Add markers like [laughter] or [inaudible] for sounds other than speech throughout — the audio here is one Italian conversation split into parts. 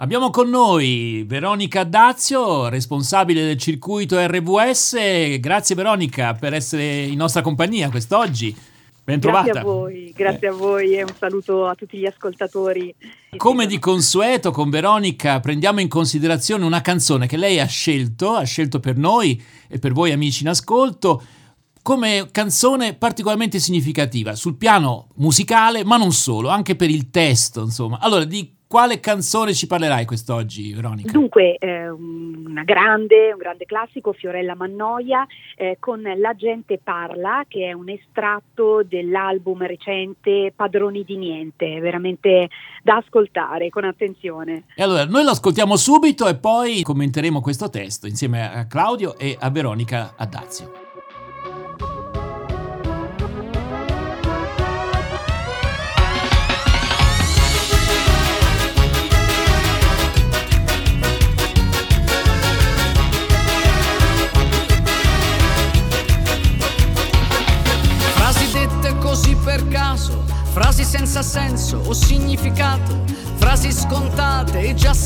Abbiamo con noi Veronica Dazio, responsabile del circuito RVS. Grazie Veronica per essere in nostra compagnia quest'oggi. Bentrovata. Grazie a voi, grazie a voi e un saluto a tutti gli ascoltatori. Come di consueto con Veronica prendiamo in considerazione una canzone che lei ha scelto, ha scelto per noi e per voi amici in ascolto, come canzone particolarmente significativa sul piano musicale, ma non solo, anche per il testo, insomma. Allora, di quale canzone ci parlerai quest'oggi, Veronica? Dunque, eh, una grande, un grande classico, Fiorella Mannoia, eh, con La gente parla, che è un estratto dell'album recente Padroni di Niente, veramente da ascoltare con attenzione. E allora, noi lo ascoltiamo subito e poi commenteremo questo testo insieme a Claudio e a Veronica Addazio.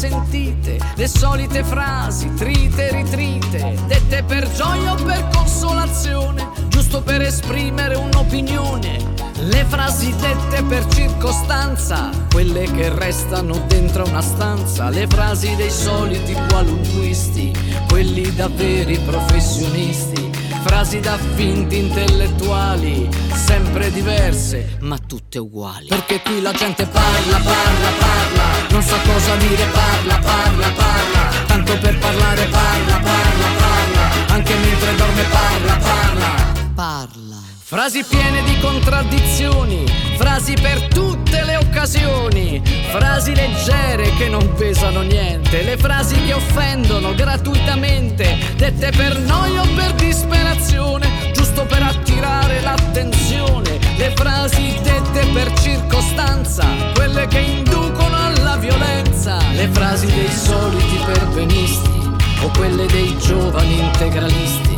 Sentite, le solite frasi trite e ritrite, dette per gioia o per consolazione, giusto per esprimere un'opinione, le frasi dette per circostanza, quelle che restano dentro una stanza, le frasi dei soliti qualunquisti, quelli da veri professionisti frasi da finti intellettuali, sempre diverse, ma tutte uguali. Perché qui la gente parla, parla, parla, non sa cosa dire, parla, parla, parla, tanto per parlare, parla, parla, parla, anche mentre dorme, parla, parla, parla. Frasi piene di contraddizioni, frasi per tutte le occasioni, frasi leggere che non pesano niente, le frasi che offendono gratuitamente, dette per noia o per disperazione, giusto per attirare l'attenzione, le frasi dette per circostanza, quelle che inducono alla violenza, le frasi dei soliti perbenisti o quelle dei giovani integralisti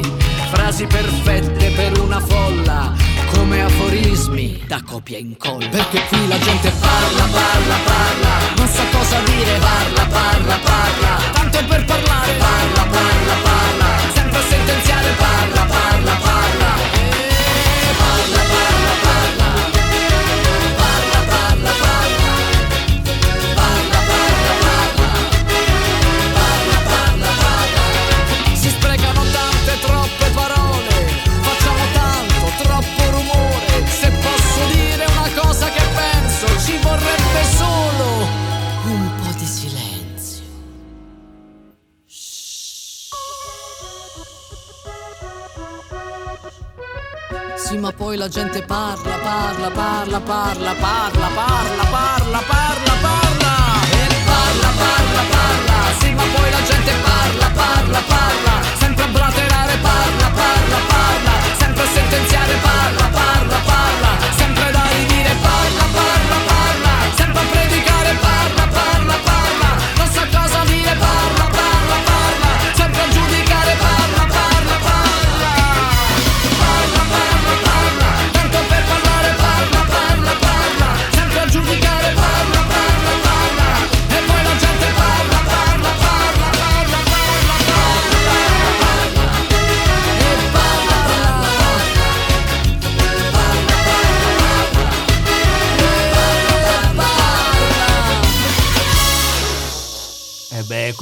frasi perfette per una folla, come aforismi da copia in colla. Perché qui la gente parla, parla, parla, non sa cosa dire, parla, parla, parla, tanto per parlare, parla, parla, parla, sempre sentenziare, parla. Poi la gente parla, parla, parla, parla, parla, parla, parla, parla, parla. E parla, parla, parla. Sì,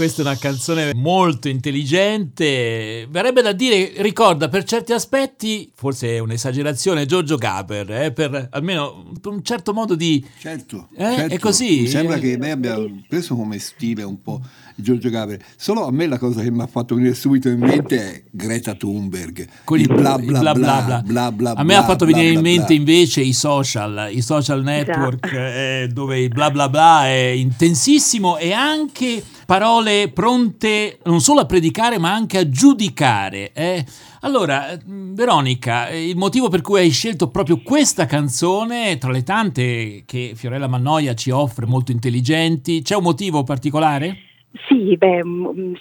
questa è una canzone molto intelligente. Verrebbe da dire, ricorda per certi aspetti, forse è un'esagerazione, Giorgio Gaber, eh, per almeno per un certo modo di... Certo, Eh, certo. è così? Mi sembra che lei abbia preso come stile un po' Giorgio Gaber. Solo a me la cosa che mi ha fatto venire subito in mente è Greta Thunberg. con il bla bla bla, bla, bla, bla, A me bla, ha fatto bla, venire in bla, mente bla. invece i social, i social network, eh, dove il bla bla bla è intensissimo e anche parole pronte non solo a predicare ma anche a giudicare. eh. Allora, mh, Veronica, eh, il motivo per cui hai scelto proprio questa canzone, tra le tante che Fiorella Mannoia ci offre, molto intelligenti, c'è un motivo particolare? Beh,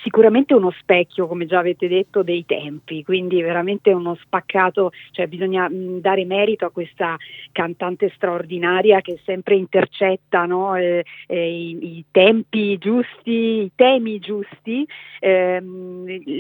sicuramente uno specchio, come già avete detto, dei tempi, quindi veramente uno spaccato, cioè bisogna dare merito a questa cantante straordinaria che sempre intercetta no? eh, eh, i, i, tempi giusti, i temi giusti. Eh,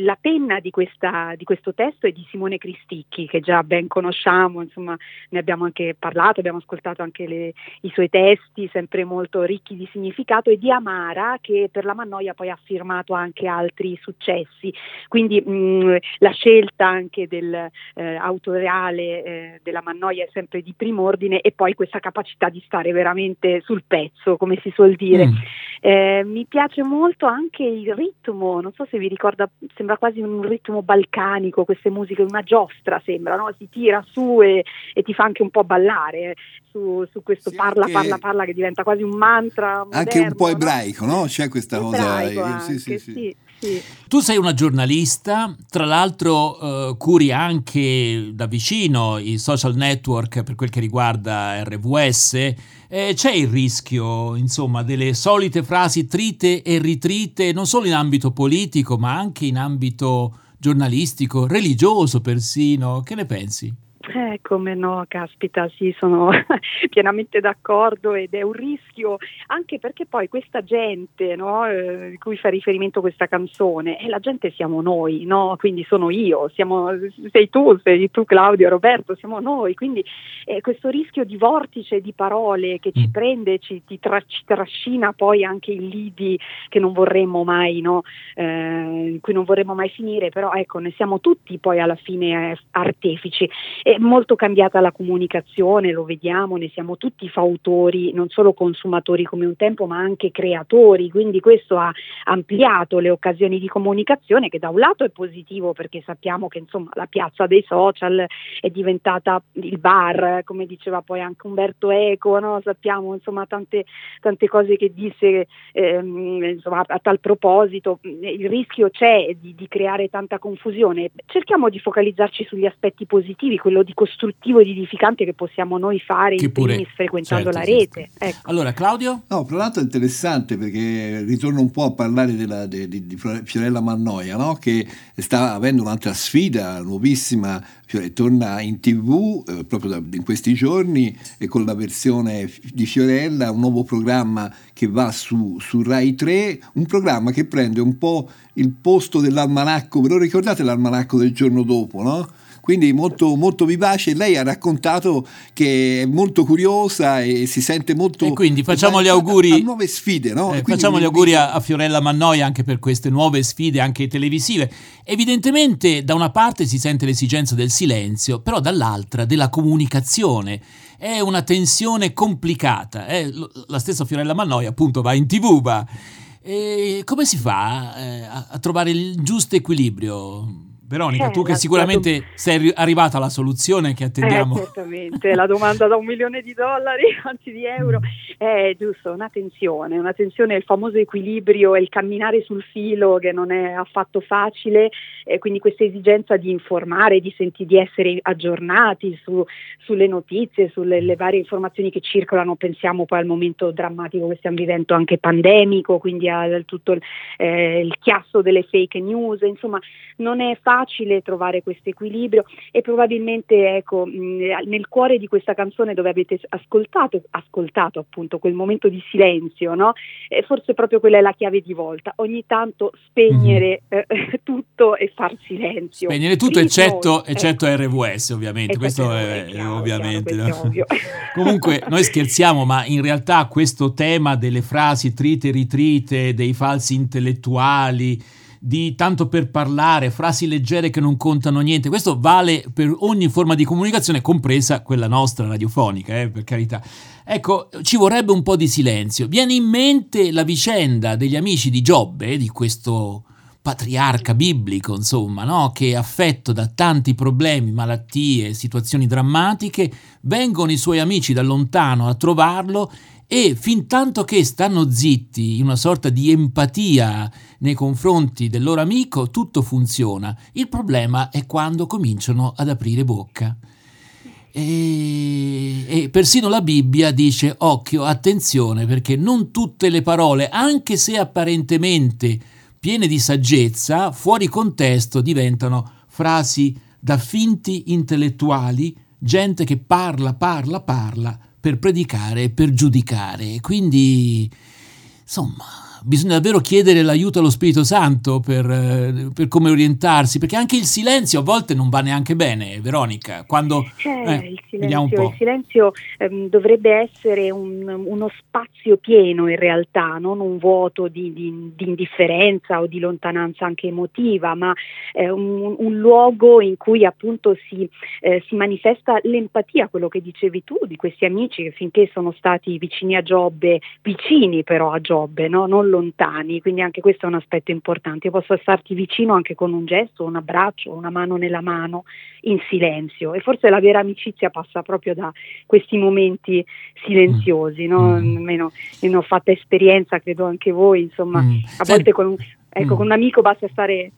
la penna di, questa, di, questo testo è di Simone Cristicchi, che già ben conosciamo, insomma ne abbiamo anche parlato, abbiamo ascoltato anche le, i suoi testi, sempre molto ricchi di significato, e di Amara, che per la Mannoia poi ha firmato anche altri successi. Quindi mh, la scelta anche dell'autoreale eh, eh, della Mannoia è sempre di primo ordine e poi questa capacità di stare veramente sul pezzo, come si suol dire. Mm. Eh, mi piace molto anche il ritmo, non so se vi ricorda, sembra quasi un ritmo balcanico, queste musiche, una giostra sembra, no? si tira su e, e, ti fa anche un po' ballare su, su questo sì, parla, parla, parla che diventa quasi un mantra. Moderno, anche un po' ebraico, no? C'è questa ebraico cosa. Anche, sì, sì, sì. Sì. Tu sei una giornalista, tra l'altro eh, curi anche da vicino i social network per quel che riguarda RVS. Eh, c'è il rischio, insomma, delle solite frasi trite e ritrite, non solo in ambito politico, ma anche in ambito giornalistico, religioso persino. Che ne pensi? Eh, come no, caspita, sì, sono [laughs] pienamente d'accordo ed è un rischio anche perché poi questa gente no, eh, di cui fa riferimento questa canzone, e eh, la gente siamo noi, no? quindi sono io, siamo, sei tu, sei tu Claudio, Roberto, siamo noi, quindi eh, questo rischio di vortice di parole che ci mm. prende, ci, tra, ci trascina poi anche in lidi che non vorremmo mai, no? eh, in cui non vorremmo mai finire, però ecco, ne siamo tutti poi alla fine eh, artefici. È molto cambiata la comunicazione, lo vediamo, ne siamo tutti fautori, non solo consumatori come un tempo, ma anche creatori, quindi questo ha ampliato le occasioni di comunicazione che da un lato è positivo perché sappiamo che insomma la piazza dei social è diventata il bar, come diceva poi anche Umberto Eco, no? sappiamo insomma tante, tante cose che disse ehm, insomma, a tal proposito, il rischio c'è di, di creare tanta confusione, cerchiamo di focalizzarci sugli aspetti positivi, quello quello di costruttivo e di edificante che possiamo noi fare che in pure, primis frequentando certo, la rete. Ecco. Allora Claudio? No, tra l'altro è interessante perché ritorno un po' a parlare della, di, di, di Fiorella Mannoia, no? che sta avendo un'altra sfida nuovissima, torna in tv eh, proprio da, in questi giorni e con la versione di Fiorella, un nuovo programma che va su, su Rai 3, un programma che prende un po' il posto dell'almanacco, ve lo ricordate l'almanacco del giorno dopo, no? Quindi molto, molto vivace. Lei ha raccontato che è molto curiosa e si sente molto... E quindi facciamo gli auguri... A nuove sfide, no? Eh, facciamo gli auguri a, a Fiorella Mannoia anche per queste nuove sfide, anche televisive. Evidentemente da una parte si sente l'esigenza del silenzio, però dall'altra della comunicazione. È una tensione complicata. Eh? La stessa Fiorella Mannoia appunto va in tv, va... E come si fa eh, a, a trovare il giusto equilibrio? Veronica, eh, tu che sicuramente dom- sei arrivata alla soluzione che attendiamo. Eh, certamente, la domanda da un milione di dollari, [laughs] anzi di euro, è giusto, una tensione, una tensione, il famoso equilibrio e il camminare sul filo che non è affatto facile, e quindi questa esigenza di informare, di, senti- di essere aggiornati su, sulle notizie, sulle varie informazioni che circolano, pensiamo poi al momento drammatico che stiamo vivendo anche pandemico, quindi a tutto il, eh, il chiasso delle fake news, insomma non è facile facile trovare questo equilibrio e probabilmente ecco, nel cuore di questa canzone dove avete ascoltato, ascoltato appunto quel momento di silenzio, no? eh, forse proprio quella è la chiave di volta, ogni tanto spegnere mm-hmm. eh, tutto e far silenzio. Spegnere tutto eccetto, eccetto ecco. RVS ovviamente, questo è, è, chiaro, ovviamente. Chiaro, no? [laughs] Comunque noi scherziamo, ma in realtà questo tema delle frasi trite e ritrite, dei falsi intellettuali, di tanto per parlare, frasi leggere che non contano niente. Questo vale per ogni forma di comunicazione, compresa quella nostra radiofonica, eh, per carità. Ecco, ci vorrebbe un po' di silenzio. Viene in mente la vicenda degli amici di Giobbe, di questo patriarca biblico, insomma, no? che affetto da tanti problemi, malattie, situazioni drammatiche, vengono i suoi amici da lontano a trovarlo e fin tanto che stanno zitti, in una sorta di empatia nei confronti del loro amico, tutto funziona. Il problema è quando cominciano ad aprire bocca. E, e, persino la Bibbia dice occhio, attenzione, perché non tutte le parole, anche se apparentemente piene di saggezza, fuori contesto diventano frasi da finti intellettuali, gente che parla, parla, parla per predicare e per giudicare. Quindi, insomma, bisogna davvero chiedere l'aiuto allo Spirito Santo per, eh, per, come orientarsi, perché anche il silenzio a volte non va neanche bene, Veronica. Quando, eh, il silenzio, il silenzio ehm, dovrebbe essere un, uno spazio pieno in realtà, non un vuoto di, di, di indifferenza o di lontananza anche emotiva, ma eh, un, un, luogo in cui appunto si, eh, si manifesta l'empatia, quello che dicevi tu di questi amici che finché sono stati vicini a Giobbe, vicini però a Giobbe, no? non lontani, quindi anche questo è un aspetto importante. Io posso starti vicino anche con un gesto, un abbraccio, una mano nella mano, in silenzio. E forse la vera amicizia passa proprio da questi momenti silenziosi, no? mm. almeno ne ho fatta esperienza, credo anche voi, insomma, mm. a volte con un, ecco, mm. con un amico basta stare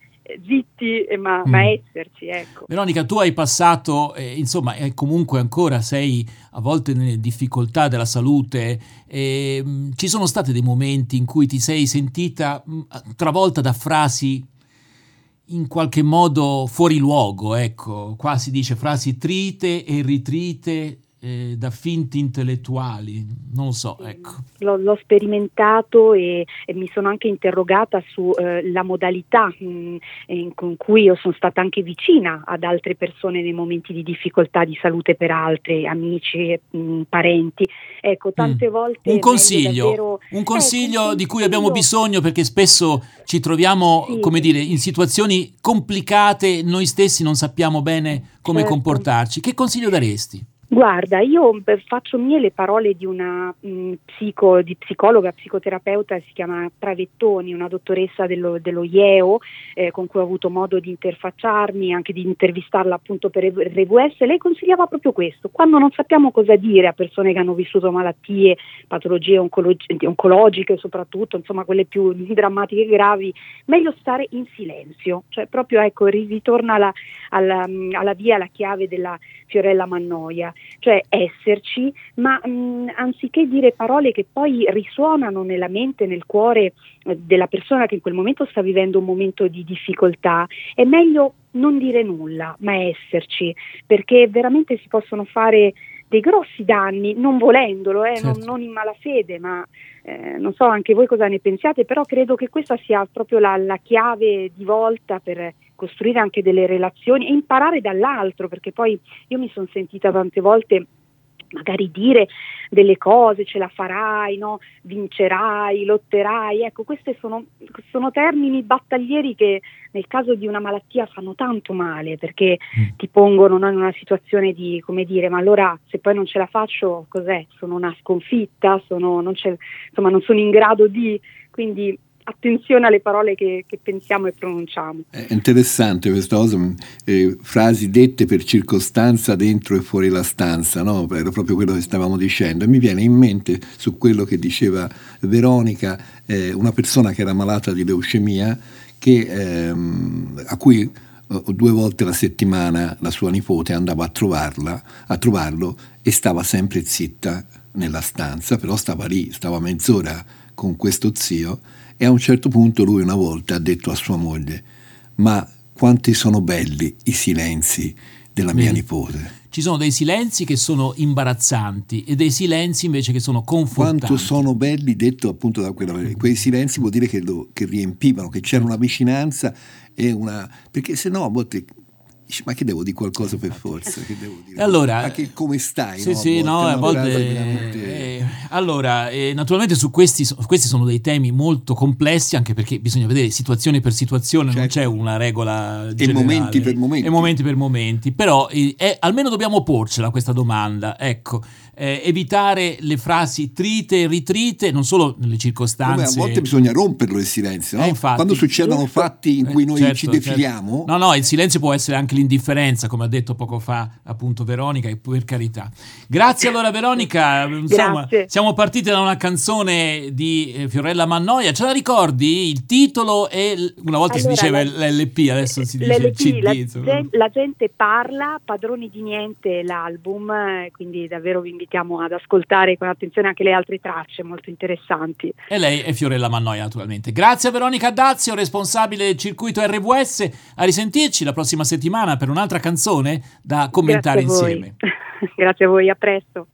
zitti ma, mm. ma, esserci. Ecco. Veronica, tu hai passato, eh, insomma, e comunque ancora sei a volte nelle difficoltà della salute. Eh, ci sono stati dei momenti in cui ti sei sentita mh, travolta da frasi in qualche modo fuori luogo, ecco, qua si dice frasi trite e ritrite eh, da finti intellettuali, non lo so, ecco. L'ho, l'ho sperimentato e, e, mi sono anche interrogata sulla eh, modalità mh, mm, in, con cui io sono stata anche vicina ad altre persone nei momenti di difficoltà di salute per altri, amici, mh, mm, parenti. Ecco, tante mm. volte... Un consiglio, davvero... un consiglio ecco, di cui abbiamo bisogno perché spesso ci troviamo, sì. come dire, in situazioni complicate, noi stessi non sappiamo bene come certo. comportarci. Che consiglio daresti? Guarda, io faccio mie le parole di una mh, mm, psico, di psicologa, psicoterapeuta, si chiama Travettoni, una dottoressa dello, dello IEO, eh, con cui ho avuto modo di interfacciarmi, anche di intervistarla appunto per RVS. Lei consigliava proprio questo, quando non sappiamo cosa dire a persone che hanno vissuto malattie, patologie oncologi- oncologiche soprattutto, insomma quelle più drammatiche e gravi, meglio stare in silenzio, cioè proprio ecco, ritorna alla, alla, alla via, alla chiave della Fiorella Mannoia cioè esserci, ma mh, anziché dire parole che poi risuonano nella mente, nel cuore eh, della persona che in quel momento sta vivendo un momento di difficoltà, è meglio non dire nulla, ma esserci, perché veramente si possono fare dei grossi danni, non volendolo, eh, certo. non, non, in malafede, ma eh, non so anche voi cosa ne pensiate, però credo che questa sia proprio la, la chiave di volta per costruire anche delle relazioni e imparare dall'altro, perché poi io mi sono sentita tante volte magari dire delle cose, ce la farai, no? vincerai, lotterai, ecco, questi sono, sono, termini battaglieri che nel caso di una malattia fanno tanto male perché mm. ti pongono no, in una situazione di, come dire, ma allora se poi non ce la faccio, cos'è? Sono una sconfitta, sono, non, insomma, non sono in grado di, quindi attenzione alle parole che, che, pensiamo e pronunciamo. È interessante questa cosa, eh, frasi dette per circostanza dentro e fuori la stanza, no? era proprio quello che stavamo dicendo. E mi viene in mente su quello che diceva Veronica, eh, una persona che era malata di leucemia, che, ehm, a cui eh, due volte alla settimana la sua nipote andava a trovarla, a trovarlo e stava sempre zitta nella stanza, però stava lì, stava mezz'ora con questo zio e a un certo punto lui una volta ha detto a sua moglie, ma quanti sono belli i silenzi della mia Bene. nipote. Ci sono dei silenzi che sono imbarazzanti e dei silenzi invece che sono confortanti. Quanto sono belli, detto appunto da quella... Quei silenzi vuol dire che, lo, che riempivano, che c'era una vicinanza e una... perché se no a volte Dici, ma che devo dire qualcosa per forza? Che devo dire? Allora, Anche come stai? Sì, no? sì, no, a volte... Veramente... Eh, allora, eh, naturalmente su questi, questi sono dei temi molto complessi, anche perché bisogna vedere situazione per situazione, certo. non c'è una regola generale. E momenti per momenti. E momenti per momenti, però eh, almeno dobbiamo porcela questa domanda, ecco eh, evitare le frasi trite e ritrite, non solo nelle circostanze. Come a volte bisogna romperlo il silenzio, no? eh, infatti, Quando succedono fatti in cui noi certo, ci defiliamo. Certo. No, no, il silenzio può essere anche l'indifferenza, come ha detto poco fa appunto Veronica, e per carità. Grazie allora Veronica, insomma, Grazie. Siamo partiti da una canzone di eh, Fiorella Mannoia, ce la ricordi? Il titolo e una volta allora, si diceva la, l'LP, adesso si dice l'LP, CD. La, la, gente parla, Padroni di Niente l'album, quindi davvero vi invitiamo ad ascoltare con attenzione anche le altre tracce molto interessanti. E lei è Fiorella Mannoia naturalmente. Grazie a Veronica Dazio, responsabile del circuito RVS, a risentirci la prossima settimana per un'altra canzone da commentare Grazie insieme. [laughs] Grazie a voi, a presto.